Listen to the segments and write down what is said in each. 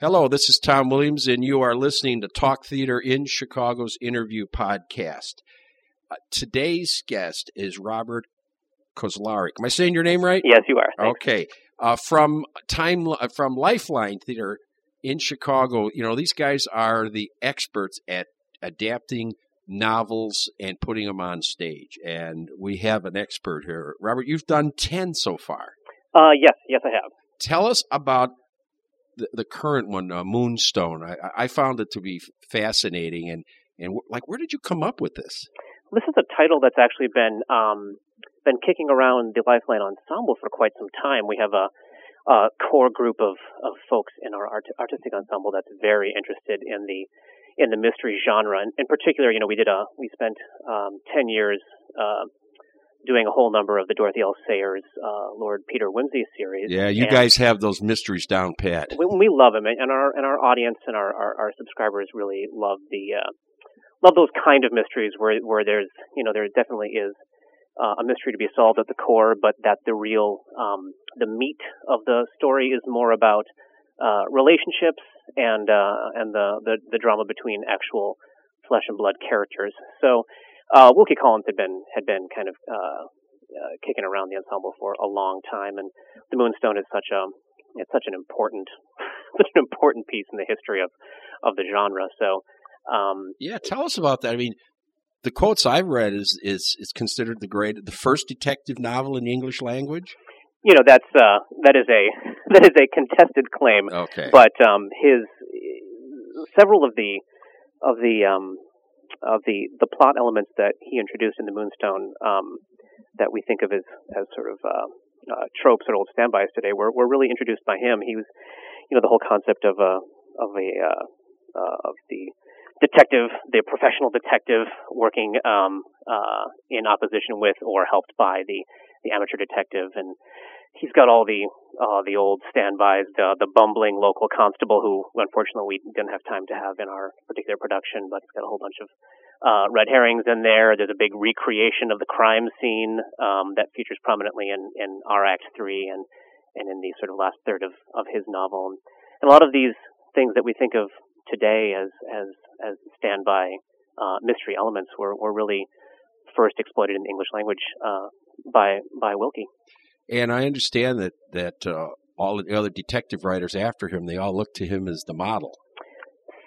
Hello, this is Tom Williams, and you are listening to Talk Theater in Chicago's interview podcast. Uh, today's guest is Robert Kauzlaric. Am I saying your name right? Yes, you are. Thanks. Okay. Uh, from time uh, from Lifeline Theater in Chicago, you know these guys are the experts at adapting novels and putting them on stage, and we have an expert here. Robert, you've done ten so far. Uh, yes, yes, I have. Tell us about the, the current one, uh, Moonstone. I, I found it to be fascinating, and and like, where did you come up with this? This is a title that's actually been um, been kicking around the Lifeline Ensemble for quite some time. We have a, a core group of, of folks in our art, artistic ensemble that's very interested in the in the mystery genre. And in particular, you know, we did a we spent um, ten years uh, doing a whole number of the Dorothy L. Sayers, uh, Lord Peter Wimsey series. Yeah, you And guys have those mysteries down pat. we, we love them, and our and our audience and our, our, our subscribers really love the uh, love those kind of mysteries where where there's you know there definitely is uh, a mystery to be solved at the core, but that the real um, the meat of the story is more about uh, relationships and uh, and the, the the drama between actual flesh and blood characters. So uh, Wilkie Collins had been had been kind of uh, uh, kicking around the ensemble for a long time, and the Moonstone is such a it's such an important such an important piece in the history of of the genre. So um, Yeah, tell us about that. I mean, the quotes I've read is is is considered the great, the first detective novel in the English language. you know that's uh, that is a that is a contested claim, Okay, but um, his several of the of the um, of the the plot elements that he introduced in the Moonstone um, that we think of as as sort of uh, uh, tropes or old standbys today were were really introduced by him. He was, you know, the whole concept of a of a uh, uh, of the detective, the professional detective working um, uh, in opposition with or helped by the the amateur detective, and he's got all the uh, the old standbys, the the bumbling local constable who, unfortunately, we didn't have time to have in our particular production, but it's got a whole bunch of uh, red herrings in there. There's a big recreation of the crime scene um, that features prominently in in our Act Three and and in the sort of last third of of his novel. And a lot of these things that we think of today as as as standby uh, mystery elements were were really first exploited in the English language uh, by by Wilkie. And I understand that that uh, all the other detective writers after him, they all looked to him as the model.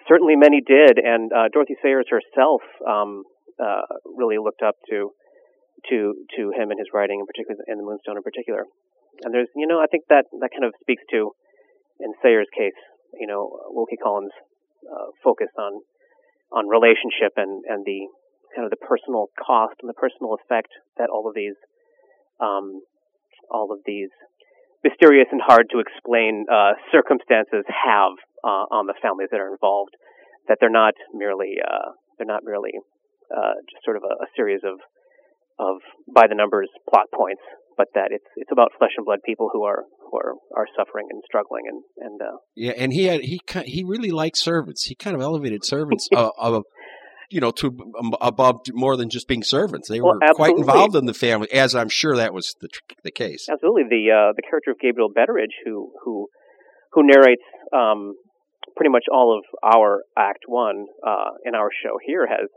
Certainly, many did, and uh, Dorothy Sayers herself um, uh, really looked up to to to him and his writing, in particular, in the Moonstone in particular. And there's, you know, I think that that kind of speaks to, in Sayers' case, you know, Wilkie Collins' uh, focus on on relationship and and the kind of the personal cost and the personal effect that all of these um, all of these mysterious and hard to explain uh, circumstances have uh, on the families that are involved. That they're not merely uh, they're not merely uh, just sort of a, a series of of by the numbers plot points, but that it's it's about flesh and blood people who are who are, are suffering and struggling and and uh, Yeah, and he had he he really liked servants. He kind of elevated servants uh, uh, you know, to um, above more than just being servants. They Well, were quite involved in the family, as I'm sure that was the the case. Absolutely, the uh, the character of Gabriel Betteridge, who who who narrates um, pretty much all of our Act One uh, in our show here, has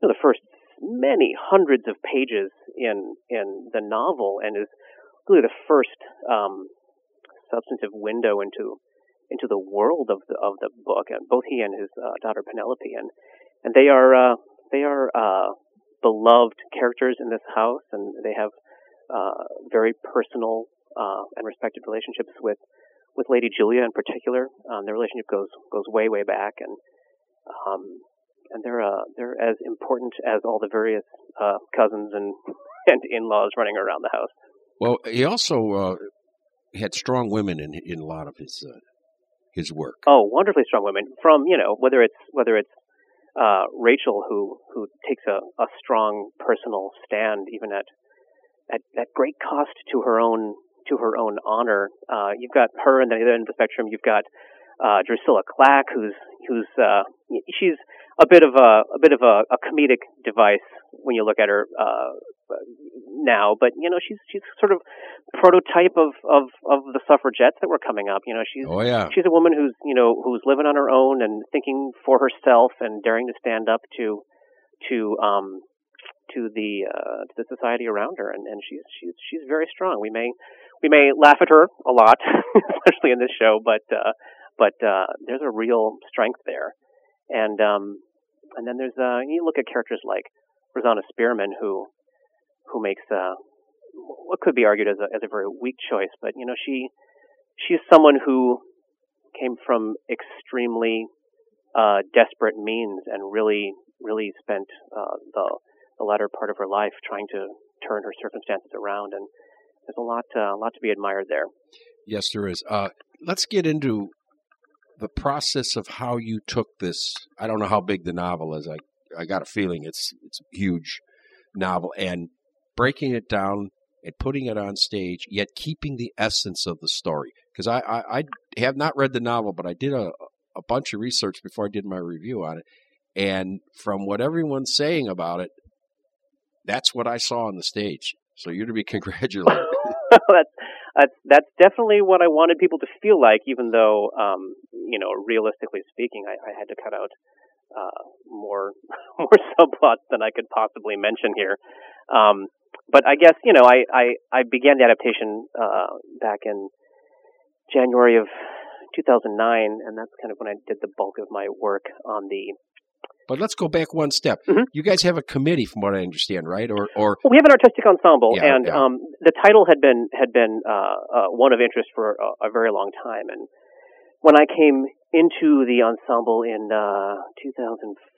you know, the first many hundreds of pages in in the novel, and is really the first um, substantive window into into the world of the of the book. And both he and his uh, daughter Penelope, and and they are uh, they are uh, beloved characters in this house, and they have uh, very personal uh, and respected relationships with with Lady Julia in particular. Um, their relationship goes goes way way back, and um, and they're uh, they're as important as all the various uh, cousins and and in laws running around the house. Well, he also uh, had strong women in in a lot of his uh, his work. Oh, wonderfully strong women from you know whether it's whether it's uh, Rachel who who takes a, a strong personal stand even at, at at great cost to her own to her own honor. Uh, you've got her, and then the other end of the spectrum, you've got uh, Drusilla Clack, who's who's uh, she's a bit of a a bit of a, a comedic device when you look at her. Uh, now, but you know, she's she's sort of prototype of of of the suffragettes that were coming up. You know, she's oh yeah, she's a woman who's you know who's living on her own and thinking for herself and daring to stand up to to um to the uh, to the society around her, and, and she's she's she's very strong. We may we may laugh at her a lot, especially in this show, but uh, but uh, there's a real strength there, and um, and then there's uh, you look at characters like Rosanna Spearman, who who makes uh, what could be argued as a as a very weak choice, but you know she she's someone who came from extremely uh, desperate means and really really spent uh, the the latter part of her life trying to turn her circumstances around, and there's a lot uh, a lot to be admired there. Yes, there is. Uh, let's get into the process of how you took this. I don't know how big the novel is. I I got a feeling it's it's a huge novel, and breaking it down and putting it on stage, yet keeping the essence of the story. Because I, I, I have not read the novel, but I did a a bunch of research before I did my review on it, and from what everyone's saying about it, that's what I saw on the stage. So you're to be congratulated. that's, that's definitely what I wanted people to feel like, even though, um, you know, realistically speaking, I, I had to cut out uh, more more subplots than I could possibly mention here. Um, but I guess you know I I, I began the adaptation uh, back in January of 2009, and that's kind of when I did the bulk of my work on the. But let's go back one step. Mm-hmm. You guys have a committee, from what I understand, right? Or, or well, we have an artistic ensemble, yeah, and yeah. Um, the title had been had been uh, uh, one of interest for a, a, very long time. And when I came into the ensemble in uh, 2004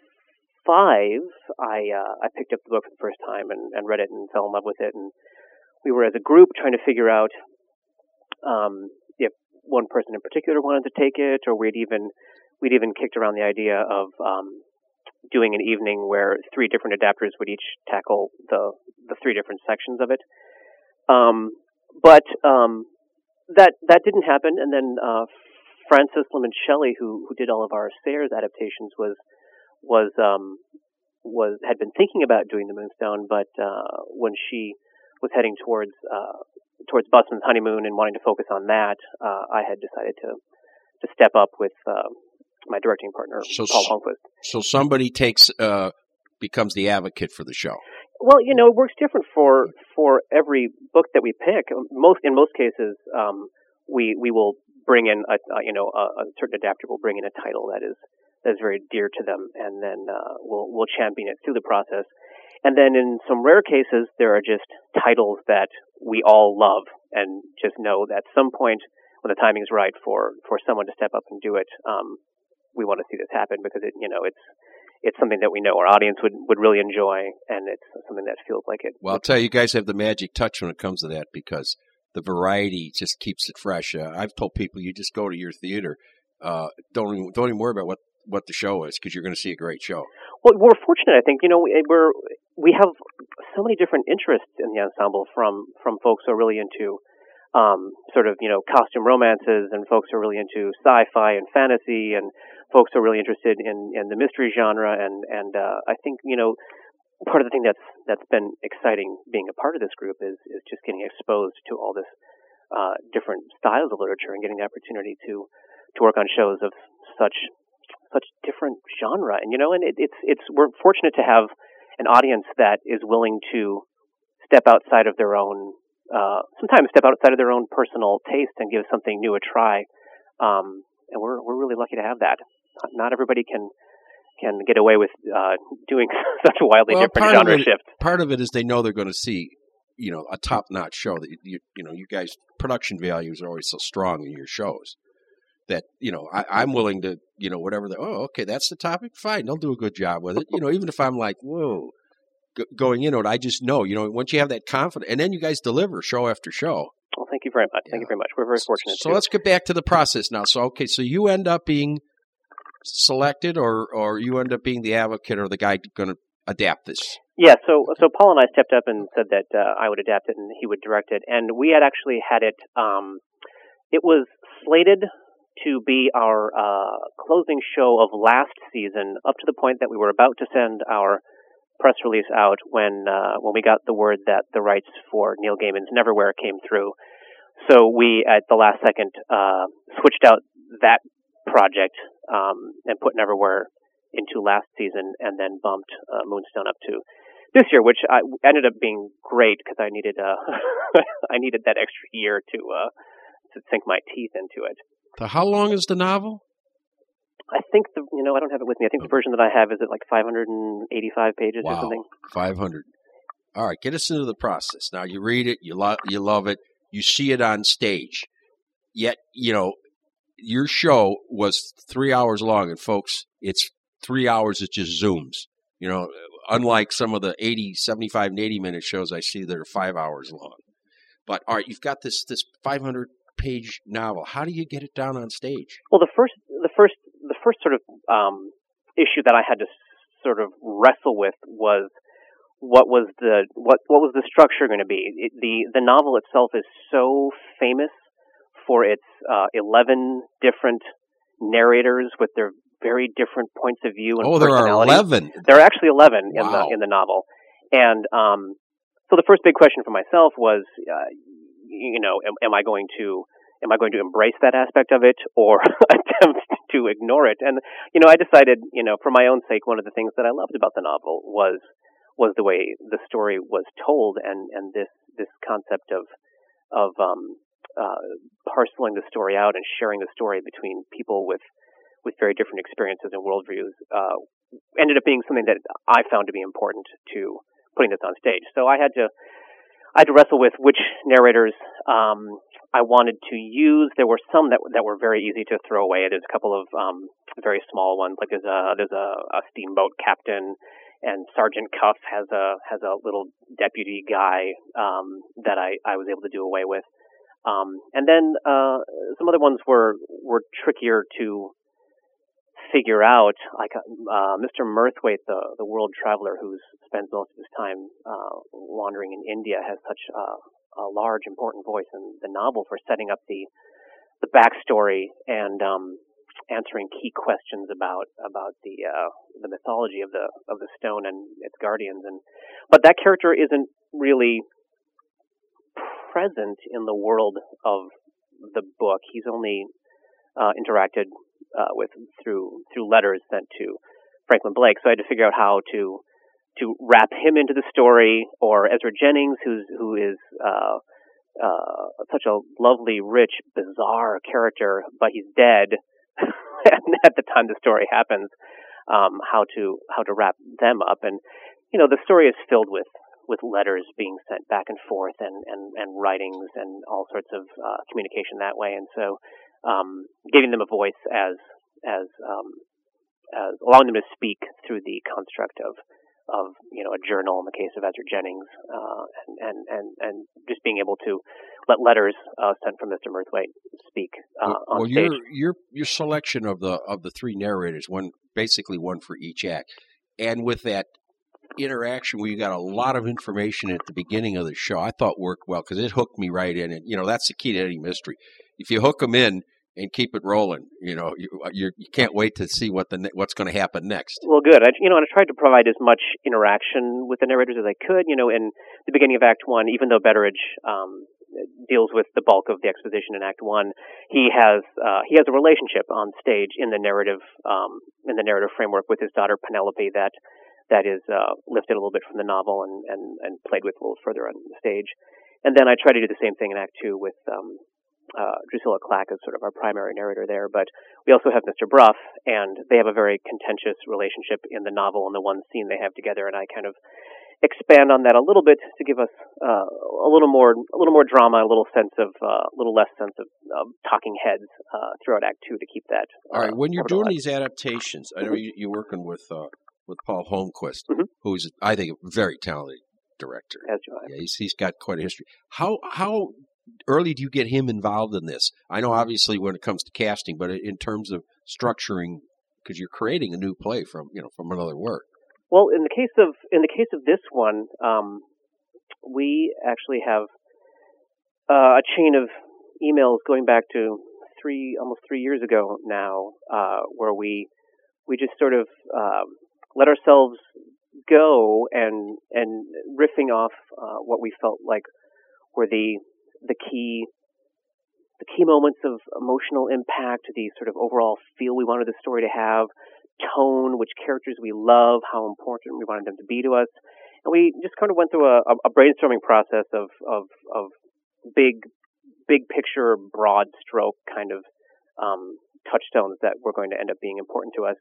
five, I uh, I picked up the book for the first time and, and read it and fell in love with it. And we were as a group trying to figure out um, if one person in particular wanted to take it, or we'd even we'd even kicked around the idea of um, doing an evening where three different adapters would each tackle the the three different sections of it. Um, but um, that that didn't happen. And then uh, Francis Lemon Shelley, who who did all of our Sayers adaptations, was was um, was had been thinking about doing the Moonstone, but uh, when she was heading towards uh, towards Busman's honeymoon and wanting to focus on that, uh, I had decided to to step up with uh, my directing partner, so, Paul Holmquist. So somebody takes uh, becomes the advocate for the show. Well, you know, it works different for for every book that we pick. Most in most cases, um, we we will bring in a, a you know a, a, certain adapter will bring in a title that is that is very dear to them, and then uh, we'll we'll champion it through the process. And then in some rare cases, there are just titles that we all love and just know that at some point when the timing is right for for someone to step up and do it, um, we want to see this happen because it, you know, it's it's something that we know our audience would would really enjoy, and it's something that feels like it. Well, I'll tell you, you guys have the magic touch when it comes to that because the variety just keeps it fresh. Uh, I've told people you just go to your theater, uh, don't even, don't even worry about what what the show is because you're going to see a great show. Well, we're fortunate, I think. You know, we're we have so many different interests in the ensemble from from folks who are really into um, sort of you know costume romances, and folks who are really into sci-fi and fantasy, and folks who are really interested in, in the mystery genre, and and uh, I think you know part of the thing that's that's been exciting being a part of this group is is just getting exposed to all this uh, different styles of literature and getting the opportunity to to work on shows of such such different genre, and you know, and it, it's it's we're fortunate to have an audience that is willing to step outside of their own uh, sometimes step outside of their own personal taste and give something new a try. Um, and we're we're really lucky to have that not everybody can can get away with uh, doing such wildly well, different genre it, shifts. Part of it is they know they're going to see, you know, a top notch show. That you, you know, you guys production values are always so strong in your shows that you know I, am willing to you know whatever. The, oh, okay, that's the topic. Fine, they'll do a good job with it. You know, even if I'm like, whoa, g- going into it, I just know. You know, once you have that confidence, and then you guys deliver show after show. Well, thank you very much. Thank yeah. you very much. We're very fortunate. So too. let's get back to the process now. So okay, so you end up being selected, or or you end up being the advocate or the guy going to adapt this? Yeah, so so Paul and I stepped up and said that uh, I would adapt it and he would direct it, and we had actually had it. Um, it was slated to be our uh, closing show of last season, up to the point that we were about to send our press release out when uh, when we got the word that the rights for Neil Gaiman's Neverwhere came through. So we, at the last second, uh, switched out that project um, and put Neverwhere into last season, and then bumped uh, Moonstone up to this year, which I, ended up being great because I needed uh, I needed that extra year to uh, to sink my teeth into it. So how long is the novel? I think the you know I don't have it with me. I think the version that I have is at like 585 pages wow. or something. 500. All right, get us into the process. Now you read it, you love you love it, you see it on stage. Yet, you know, your show was 3 hours long and folks, it's 3 hours it just zooms. You know, unlike some of the 80, 75 and 80 minute shows I see that are 5 hours long. But all right, you've got this this 500 page novel. How do you get it down on stage? Well, the first the first the first sort of um, issue that I had to sort of wrestle with was what was the what what was the structure going to be? It, the the novel itself is so famous for its uh, eleven different narrators with their very different points of view and oh, there are eleven. There are actually eleven wow. in the in the novel, and um, so the first big question for myself was, uh, you know, am, am I going to am I going to embrace that aspect of it or attempt to ignore it? And you know, I decided, you know, for my own sake, one of the things that I loved about the novel was was the way the story was told, and and this this concept of of um, uh, parceling the story out and sharing the story between people with with very different experiences and worldviews uh, ended up being something that I found to be important to putting this on stage. So I had to I had to wrestle with which narrators um, I wanted to use. There were some that that were very easy to throw away. There's a couple of um, very small ones, like there's a there's a, a steamboat captain, and Sergeant Cuff has a has a little deputy guy um, that I I was able to do away with. Um, and then uh, some other ones were were trickier to figure out, like uh, Mr. Murthwaite, the the world traveler who spends most of his time uh, wandering in India, has such a, a, large, important voice in the novel for setting up the the backstory and um, answering key questions about about the uh, the mythology of the of the stone and its guardians. And but that character isn't really present in the world of the book. He's only uh, interacted uh, with through through letters sent to Franklin Blake. So I had to figure out how to to wrap him into the story, or Ezra Jennings, who's who is uh, uh, such a lovely, rich, bizarre character, but he's dead at the time the story happens. Um, how to how to wrap them up, and you know the story is filled with with letters being sent back and forth, and and, and writings, and all sorts of uh, communication that way, and so um, giving them a voice as as um, as allowing them to speak through the construct of of you know a journal in the case of Ezra Jennings, uh, and, and and and just being able to let letters uh, sent from Mr. Murthwaite speak uh, well, on well, stage. your your your selection of the of the three narrators, one basically one for each act, and with that interaction where you got a lot of information at the beginning of the show, I thought worked well because it hooked me right in. And you know that's the key to any mystery. If you hook them in, and keep it rolling. You know, you uh, you can't wait to see what the what's going to happen next. Well, good. I, you know, and I tried to provide as much interaction with the narrators as I could. You know, in the beginning of Act One, even though Betteridge um, deals with the bulk of the exposition in Act One, he has uh, he has a relationship on stage in the narrative um, in the narrative framework with his daughter Penelope that that is uh, lifted a little bit from the novel and, and and played with a little further on the stage. And then I try to do the same thing in Act Two with um, uh, Drusilla Clack is sort of our primary narrator there, but we also have Mr. Bruff, and they have a very contentious relationship in the novel and the one scene they have together, and I kind of expand on that a little bit to give us uh, a little more a little more drama, a little sense of uh, a little less sense of talking heads uh, throughout Act Two to keep that. All right, uh, when you're doing these adaptations, I know you, are working with uh, with Paul Holmquist, mm-hmm. who's I think a very talented director. As you yeah, he's, he's got quite a history. How how early do you get him involved in this? I know obviously when it comes to casting, but in terms of structuring, because you're creating a new play from you know from another work. Well, in the case of in the case of this one, um, we actually have uh, a chain of emails going back to three almost three years ago now, uh, where we we just sort of um, let ourselves go and and riffing off uh, what we felt like were the the key the key moments of emotional impact, the sort of overall feel we wanted the story to have, tone, which characters we love, how important we wanted them to be to us, and we just kind of went through a, a brainstorming process of of of big big picture, broad stroke kind of um, touchstones that were going to end up being important to us.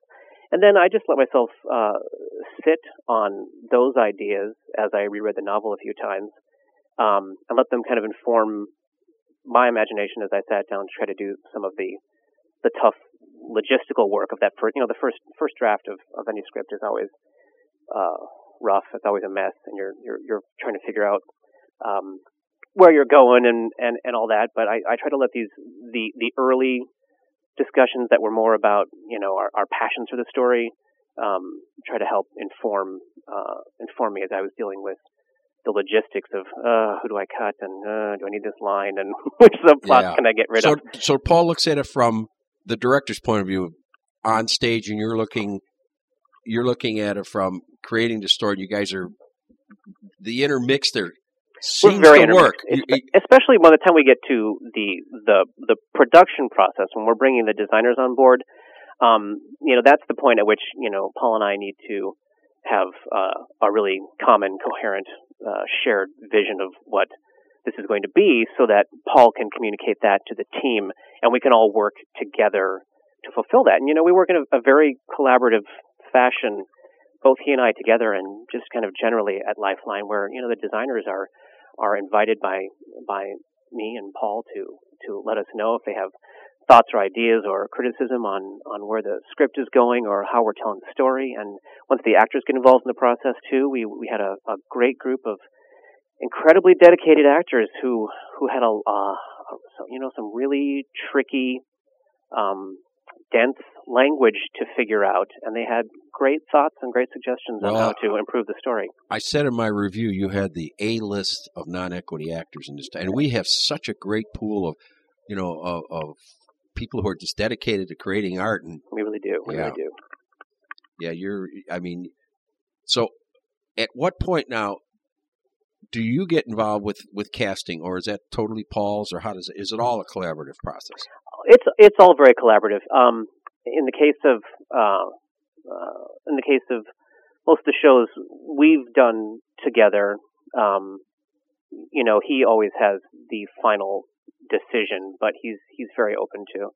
And then I just let myself uh, sit on those ideas as I reread the novel a few times, um, and let them kind of inform my imagination as I sat down to try to do some of the the tough logistical work of that first. You know, the first first draft of, of any script is always uh, rough. It's always a mess, and you're you're you're trying to figure out um, where you're going and, and, and all that. But I, I try to let these the the early discussions that were more about you know our, our passions for the story um, try to help inform uh, inform me as I was dealing with the logistics of uh, who do I cut and uh, do I need this line and which subplots yeah. can I get rid so, of. So Paul looks at it from the director's point of view on stage, and you're looking you're looking at it from creating the story. And you guys are the intermix there seems we're very to work. Especially by the time we get to the the the production process when we're bringing the designers on board. Um, you know, that's the point at which you know Paul and I need to have uh, a really common, coherent, uh, shared vision of what this is going to be, so that Paul can communicate that to the team, and we can all work together to fulfill that. And you know, we work in a, a very collaborative fashion both he and I together and just kind of generally at Lifeline where, you know, the designers are are invited by by me and Paul to to let us know if they have thoughts or ideas or criticism on on where the script is going or how we're telling the story. And once the actors get involved in the process too, we we had a, a great group of incredibly dedicated actors who who had a uh, you know some really tricky um, dense language to figure out, and they had great thoughts and great suggestions well, on how to improve the story. I said in my review, you had the A list of non-equity actors in this, and we have such a great pool of, you know, of, of people who are just dedicated to creating art, and we really do. We yeah. really do. Yeah, you're. I mean, so at what point now do you get involved with with casting, or is that totally Paul's, or how does it? Is it all a collaborative process? It's it's all very collaborative. Um, in the case of uh, uh, in the case of most of the shows we've done together, um, you know, he always has the final decision, but he's he's very open to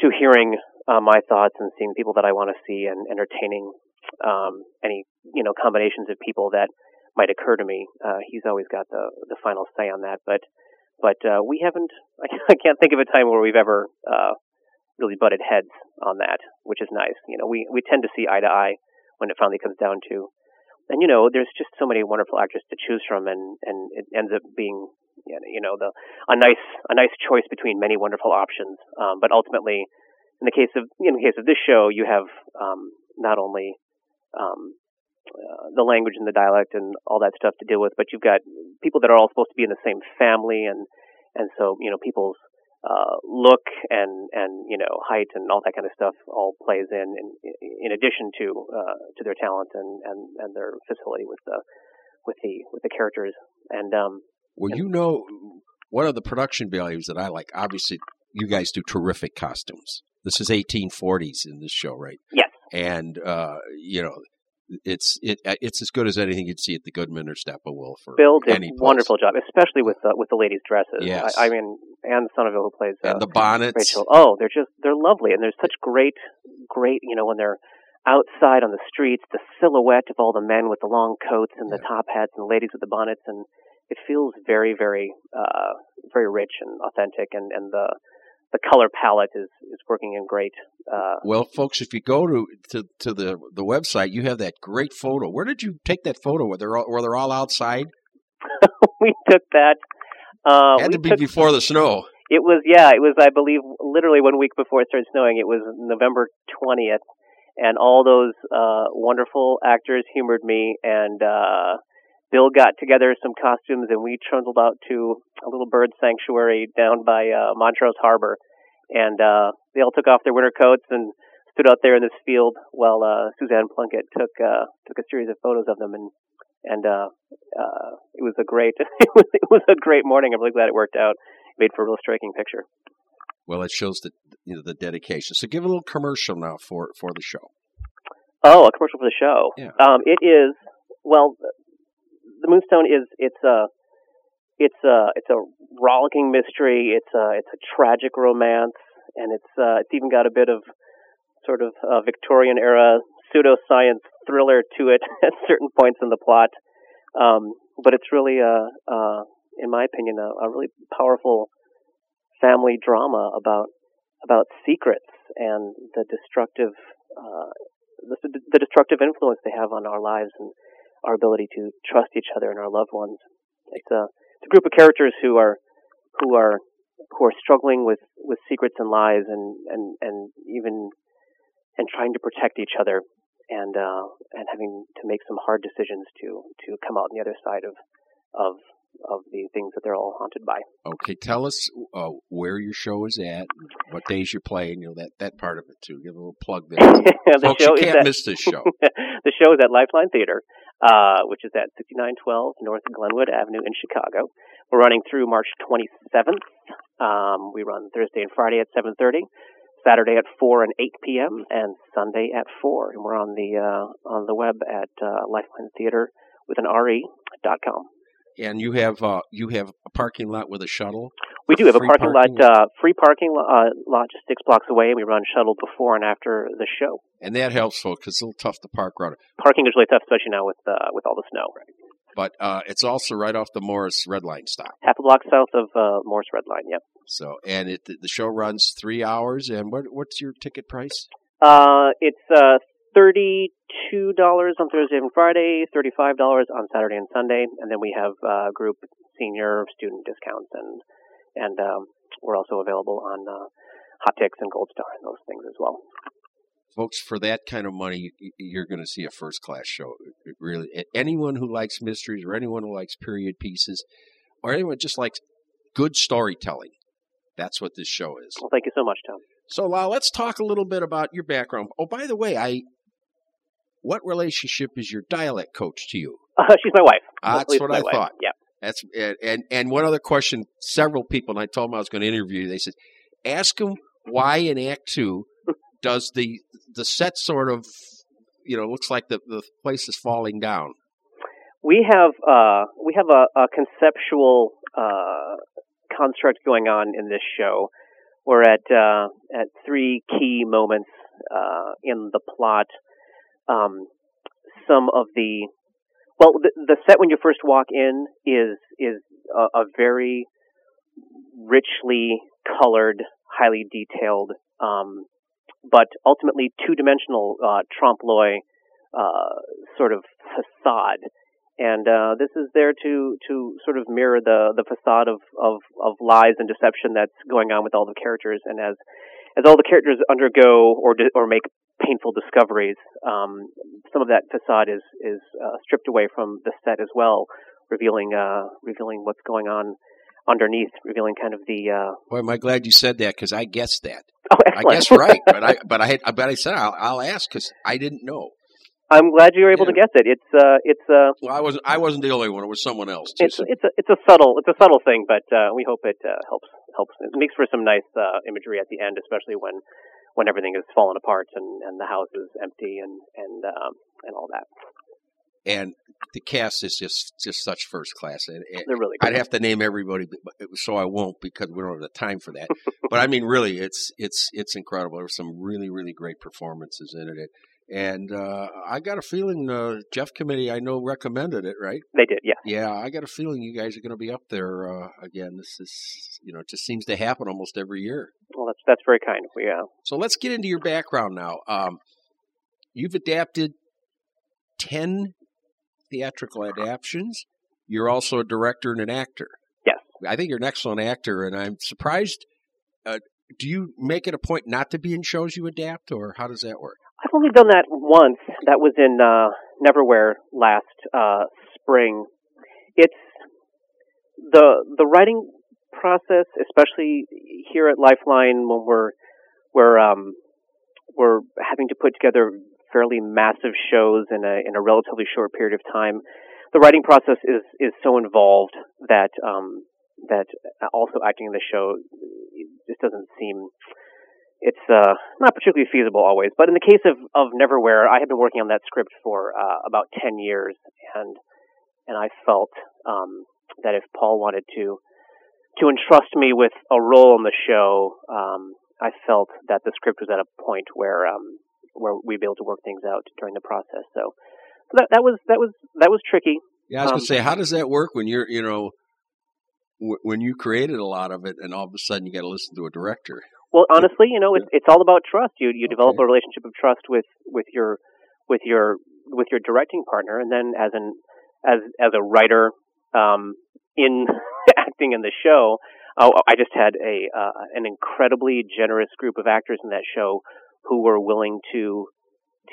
to hearing uh, my thoughts and seeing people that I want to see and entertaining um, any you know combinations of people that might occur to me. Uh, he's always got the the final say on that, but but uh, we haven't. I can't think of a time where we've ever uh, really butted heads on that, which is nice. You know, we we tend to see eye to eye when it finally comes down to. And you know, there's just so many wonderful actors to choose from, and and it ends up being you know the a nice a nice choice between many wonderful options. Um, but ultimately, in the case of in the case of this show, you have um, not only um, uh, the language and the dialect and all that stuff to deal with, but you've got people that are all supposed to be in the same family, and and so you know people's uh, look and and you know height and all that kind of stuff all plays in in, in addition to uh, to their talent and, and and their facility with the with the with the characters and um well and, you know one of the production values that I like obviously you guys do terrific costumes this is 1840s in this show right yes and uh you know it's it, uh, it's as good as anything you'd see at the Goodman or Steppenwolf. Or Bill did a wonderful job, especially with the with the ladies' dresses. Yes. I, I mean, Anne Somerville who plays uh, and the bonnets. Rachel. Oh, they're just they're lovely, and there's such great great you know when they're outside on the streets, the silhouette of all the men with the long coats and the yeah. top hats, and the ladies with the bonnets, and it feels very very uh, very rich and authentic, and and the the color palette is is working in great. Uh, well, folks, if you go to, to to the the website, you have that great photo. Where did you take that photo? Were they all, were they all outside? we took that. Uh, had to be before the snow. It was yeah. It was I believe literally one week before it started snowing. It was November twentieth, and all those uh, wonderful actors humored me and. uh Bill got together some costumes and we trundled out to a little bird sanctuary down by uh, Montrose Harbor, and uh, they all took off their winter coats and stood out there in this field while uh, Suzanne Plunkett took uh, took a series of photos of them, and and uh, uh, it was a great it was it was a great morning. I'm really glad it worked out. Made for a real striking picture. Well, it shows the you know the dedication. So give a little commercial now for for the show. Oh, a commercial for the show. Yeah. Um, it is well, the Moonstone is it's a it's a it's a rollicking mystery. It's a it's a tragic romance, and it's uh, it's even got a bit of sort of uh, Victorian era pseudoscience thriller to it at certain points in the plot. Um, but it's really a, uh, in my opinion, a, a really powerful family drama about about secrets and the destructive uh, the, the destructive influence they have on our lives and our ability to trust each other and our loved ones. It's a, it's a group of characters who are who are who are struggling with, with secrets and lies and, and, and even and trying to protect each other and uh, and having to make some hard decisions to to come out on the other side of of of the things that they're all haunted by. Okay, tell us uh, where your show is at, what days you're playing, you know that that part of it too. Give a little plug there. the Folks, show you is can't at, miss this show. the show is at Lifeline Theater, uh, which is at 6912 North Glenwood Avenue in Chicago. We're running through March 27th. Um, we run Thursday and Friday at 7:30. Saturday at 4 and 8 p.m. and Sunday at 4. And we're on the uh, on the web at uh, Lifeline Theater with an re dot com. And you have uh, you have a parking lot with a shuttle. We do have a parking, parking? lot, uh, free parking uh, lot just six blocks away, and we run shuttle before and after the show. And that helps folks because it's a little tough to park around. Parking is really tough, especially now with uh, with all the snow. But uh, it's also right off the Morse Red Line stop. Half a block south of uh, Morse Red Line. Yep. So and it the show runs three hours. And what what's your ticket price? Uh, it's uh, thirty-two dollars on Thursday and Friday, thirty-five dollars on Saturday and Sunday, and then we have uh, group senior student discounts, and and um, we're also available on uh, Hot Tix and Gold Star and those things as well. Folks, for that kind of money, you're going to see a first class show. It really, anyone who likes mysteries, or anyone who likes period pieces, or anyone just likes good storytelling, that's what this show is. Well, thank you so much, Tom. So, Lau, let's talk a little bit about your background. Oh, by the way, I, what relationship is your dialect coach to you? Uh, she's my wife. Least that's what I wife. thought. Yeah. That's and, and and one other question. Several people, and I told them I was going to interview you. They said, ask them why in Act Two does the the set sort of you know looks like the the place is falling down. We have uh, we have a, a conceptual uh, construct going on in this show. We're at uh, at three key moments uh, in the plot. Um, some of the well, the, the set when you first walk in is is a, a very richly colored, highly detailed, um, but ultimately two-dimensional uh, trompe l'oeil uh, sort of facade and uh, this is there to to sort of mirror the the facade of, of of lies and deception that's going on with all the characters. And as as all the characters undergo or di- or make painful discoveries, um, some of that facade is is uh, stripped away from the set as well, revealing uh, revealing what's going on underneath, revealing kind of the. Uh, Boy, am I glad you said that because I guessed that. oh, I excellent. guess right, but I but I had but I said I'll, I'll ask because I didn't know. I'm glad you were able to guess it. It's uh, it's uh, Well, I wasn't I wasn't the only one. It was someone else. Too, it's so- it's a it's a subtle it's a subtle thing, but uh, we hope it uh, helps helps. It makes for some nice uh, imagery at the end, especially when when everything is fallen apart and, and the house is empty and and um, and all that. and the cast is just just such first class. And, and They're really good. I'd have to name everybody, but so I won't because we don't have the time for that. but I mean, really, it's it's it's incredible. There's some really really great performances in it, and uh, I got a feeling uh, Jeff Committee I know recommended it, right? they did, yeah. Yeah, I got a feeling you guys are going to be up there uh, again. This is you know it just seems to happen almost every year. Well, that's that's very kind. We uh, So let's get into your background now. Um, you've adapted 10 theatrical adaptations. You're also a director and an actor. Yes. I think you're an excellent actor, and I'm surprised. Uh, do you make it a point not to be in shows you adapt, or how does that work? I've only done that once. That was in uh, Neverwhere last uh, spring. It's the the writing process, especially here at Lifeline, when we're we're um, were having to put together fairly massive shows in a in a relatively short period of time. The writing process is is so involved that um, that also acting in the show just doesn't seem it's uh, not particularly feasible always. But in the case of of Neverwhere, I had been working on that script for uh, about ten years, and and I felt um, that if Paul wanted to to entrust me with a role in the show, um, I felt that the script was at a point where um, where we'd be able to work things out during the process. So, so that that was that was that was tricky. Yeah, I was um, gonna say, how does that work when you're you know w- when you created a lot of it, and all of a sudden you got to listen to a director? Well, honestly, you know, it's it's all about trust. You you develop okay. a relationship of trust with with your with your with your directing partner, and then as an as as a writer um, in acting in the show, oh, I just had a uh, an incredibly generous group of actors in that show who were willing to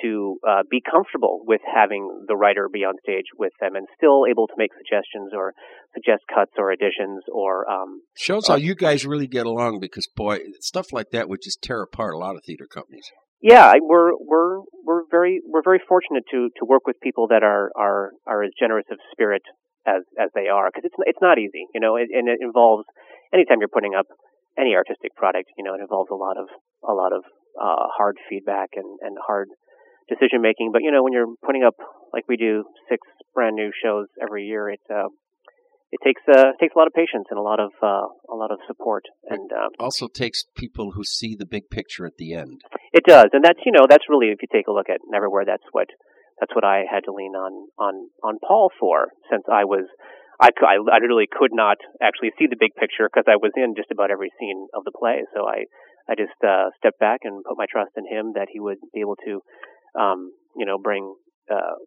to uh, be comfortable with having the writer be on stage with them and still able to make suggestions or suggest cuts or additions or um, shows how you guys really get along because boy stuff like that would just tear apart a lot of theater companies. Yeah we're we're we're very we're very fortunate to to work with people that are are are as generous of spirit as as they are because it's it's not easy you know it, and it involves anytime you're putting up any artistic product you know it involves a lot of a lot of uh, hard feedback and and hard decision making but you know when you're putting up like we do six brand new shows every year it uh, it takes uh, takes a lot of patience and a lot of uh, a lot of support, and um, also takes people who see the big picture at the end. It does, and that's you know that's really if you take a look at Neverwhere, that's what that's what I had to lean on on on Paul for, since I was I, I, I literally could not actually see the big picture because I was in just about every scene of the play. So I I just uh, stepped back and put my trust in him that he would be able to, um, you know, bring uh,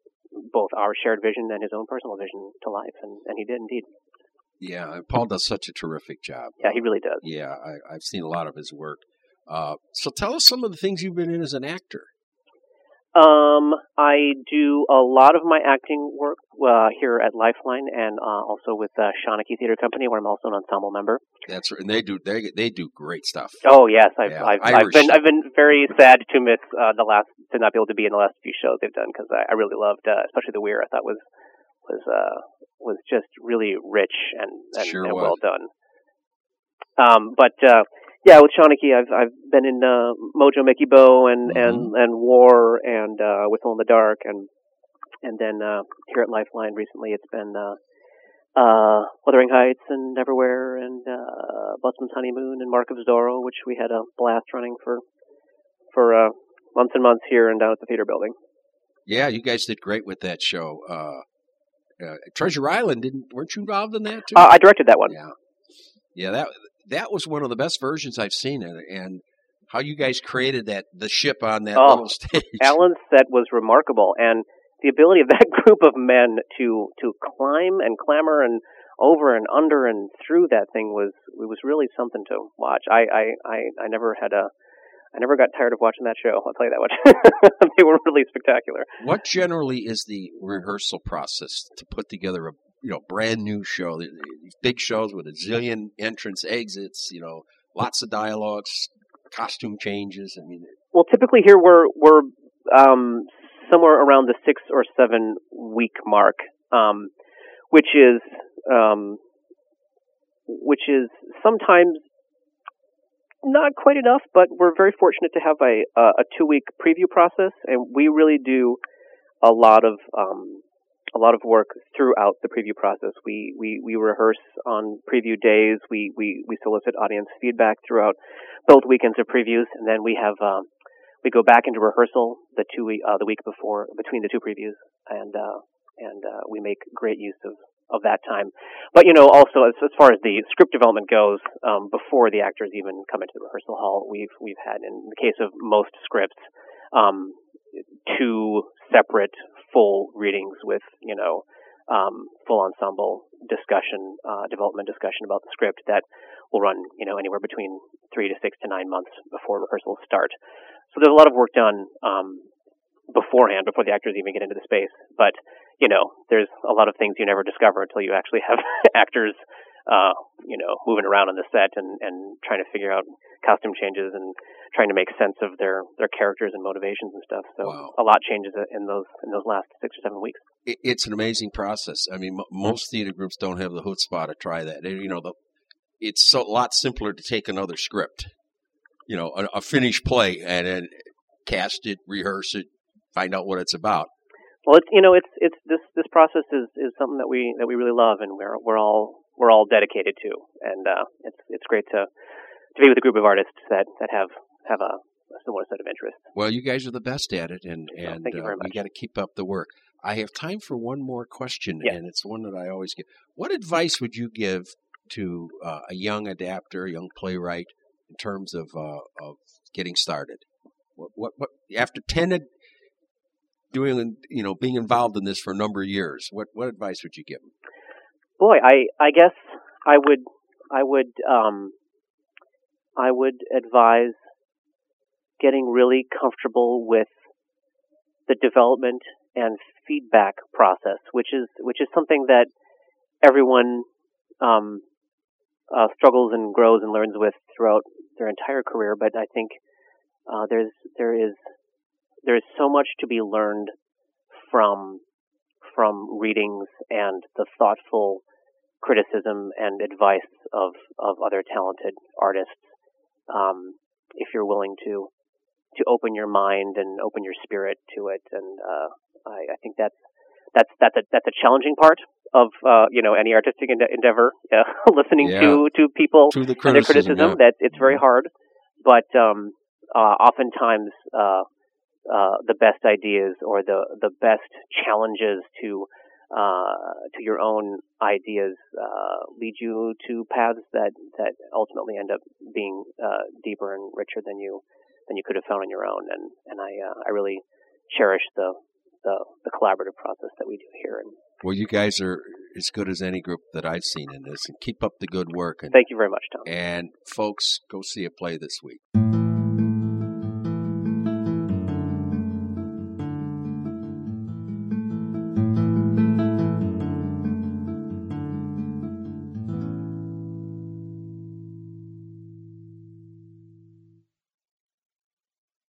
both our shared vision and his own personal vision to life, and, and he did indeed. Yeah, Paul does such a terrific job. Yeah, he really does. Yeah, I, have seen a lot of his work. Uh, so tell us some of the things you've been in as an actor. Um, I do a lot of my acting work uh, here at Lifeline, and uh, also with uh, Seanachai Theater Company, where I'm also an ensemble member. That's right, and they do they they do great stuff. Oh yes, I've yeah, I've, I've, been I've been very sad to miss uh, the last to not be able to be in the last few shows they've done because I, I really loved, uh, especially the Weir. I thought was was uh was just really rich and and, sure and well done. Um, but uh, yeah, with Seanachai, I've I've been in uh, Mojo Mickybo and mm-hmm. and and War and uh, Whistle in the Dark and and then uh, here at Lifeline recently, it's been uh, uh, Wuthering Heights and Neverwhere and uh, Busman's Honeymoon and Mark of Zorro, which we had a blast running for for uh, months and months here and down at the theater building. Yeah, you guys did great with that show. Uh, uh, Treasure Island, didn't weren't you involved in that too? Uh, I directed that one. Yeah, yeah that that was one of the best versions I've seen, and, and how you guys created that the ship on that oh, little stage. Alan's set was remarkable, and the ability of that group of men to to climb and clamber and over and under and through that thing was it was really something to watch. I I I, I never had a I never got tired of watching that show. I'll tell you that much. they were really spectacular. What generally is the rehearsal process to put together a you know brand new show? These big shows with a zillion entrance exits. You know, lots of dialogues, costume changes. I mean, well, typically here we're we're um, somewhere around the six or seven week mark, um, which is um, which is sometimes not quite enough, but we're very fortunate to have a a two week preview process, and we really do a lot of um, a lot of work throughout the preview process. We we we rehearse on preview days. We we we solicit audience feedback throughout both weekends of previews, and then we have um, we go back into rehearsal the two week uh, the week before between the two previews, and uh, and uh, we make great use of of that time. But you know, also as, as far as the script development goes, um, before the actors even come into the rehearsal hall, we've we've had in the case of most scripts, um, two separate full readings with you know um, full ensemble discussion, uh, development discussion about the script that will run, you know, anywhere between three to six to nine months before rehearsals start. So there's a lot of work done um, beforehand, before the actors even get into the space. But you know, there's a lot of things you never discover until you actually have actors, uh, you know, moving around on the set and and trying to figure out costume changes and trying to make sense of their their characters and motivations and stuff. So Wow. a lot changes in those in those last six or seven weeks. it, it's an amazing process. I mean, m- most theater groups don't have the chutzpah to try that. And, you know, the, it's so, a lot simpler to take another script, you know, a, a finished play and then cast it, rehearse it, find out what it's about. Well, it's you know it's it's this this process is is something that we that we really love and we're we're all we're all dedicated to and uh, it's it's great to to be with a group of artists that that have have a, a similar set of interests. Well, you guys are the best at it, and Well, and thank you very uh, we much. got to keep up the work. I have time for one more question, Yeah. and it's one that I always give. What advice would you give to uh, a young adapter, a young playwright, in terms of uh, of getting started? What, what what after ten doing you know being involved in this for a number of years? What what advice would you give them? Boy, I I guess I would I would um I would advise getting really comfortable with the development and feedback process, which is which is something that everyone um, uh, struggles and grows and learns with throughout their entire career. But I think uh, there's there is there is so much to be learned from from readings and the thoughtful criticism and advice of of other talented artists. Um, if you're willing to to open your mind and open your spirit to it, and uh, I, I think that's that's that's a that's a challenging part of uh, you know any artistic ende- endeavor. Uh, listening Yeah. to to people To the and their criticism, criticism yeah. that it's very hard, but um, uh, oftentimes uh, the best ideas or the the best challenges to uh, to your own ideas uh, lead you to paths that that ultimately end up being uh, deeper and richer than you than you could have found on your own. And and I uh, I really cherish the, the the collaborative process that we do here. And Well, you guys are as good as any group that I've seen in this, and keep up the good work. And thank you very much, Tom. and folks, go see a play this week.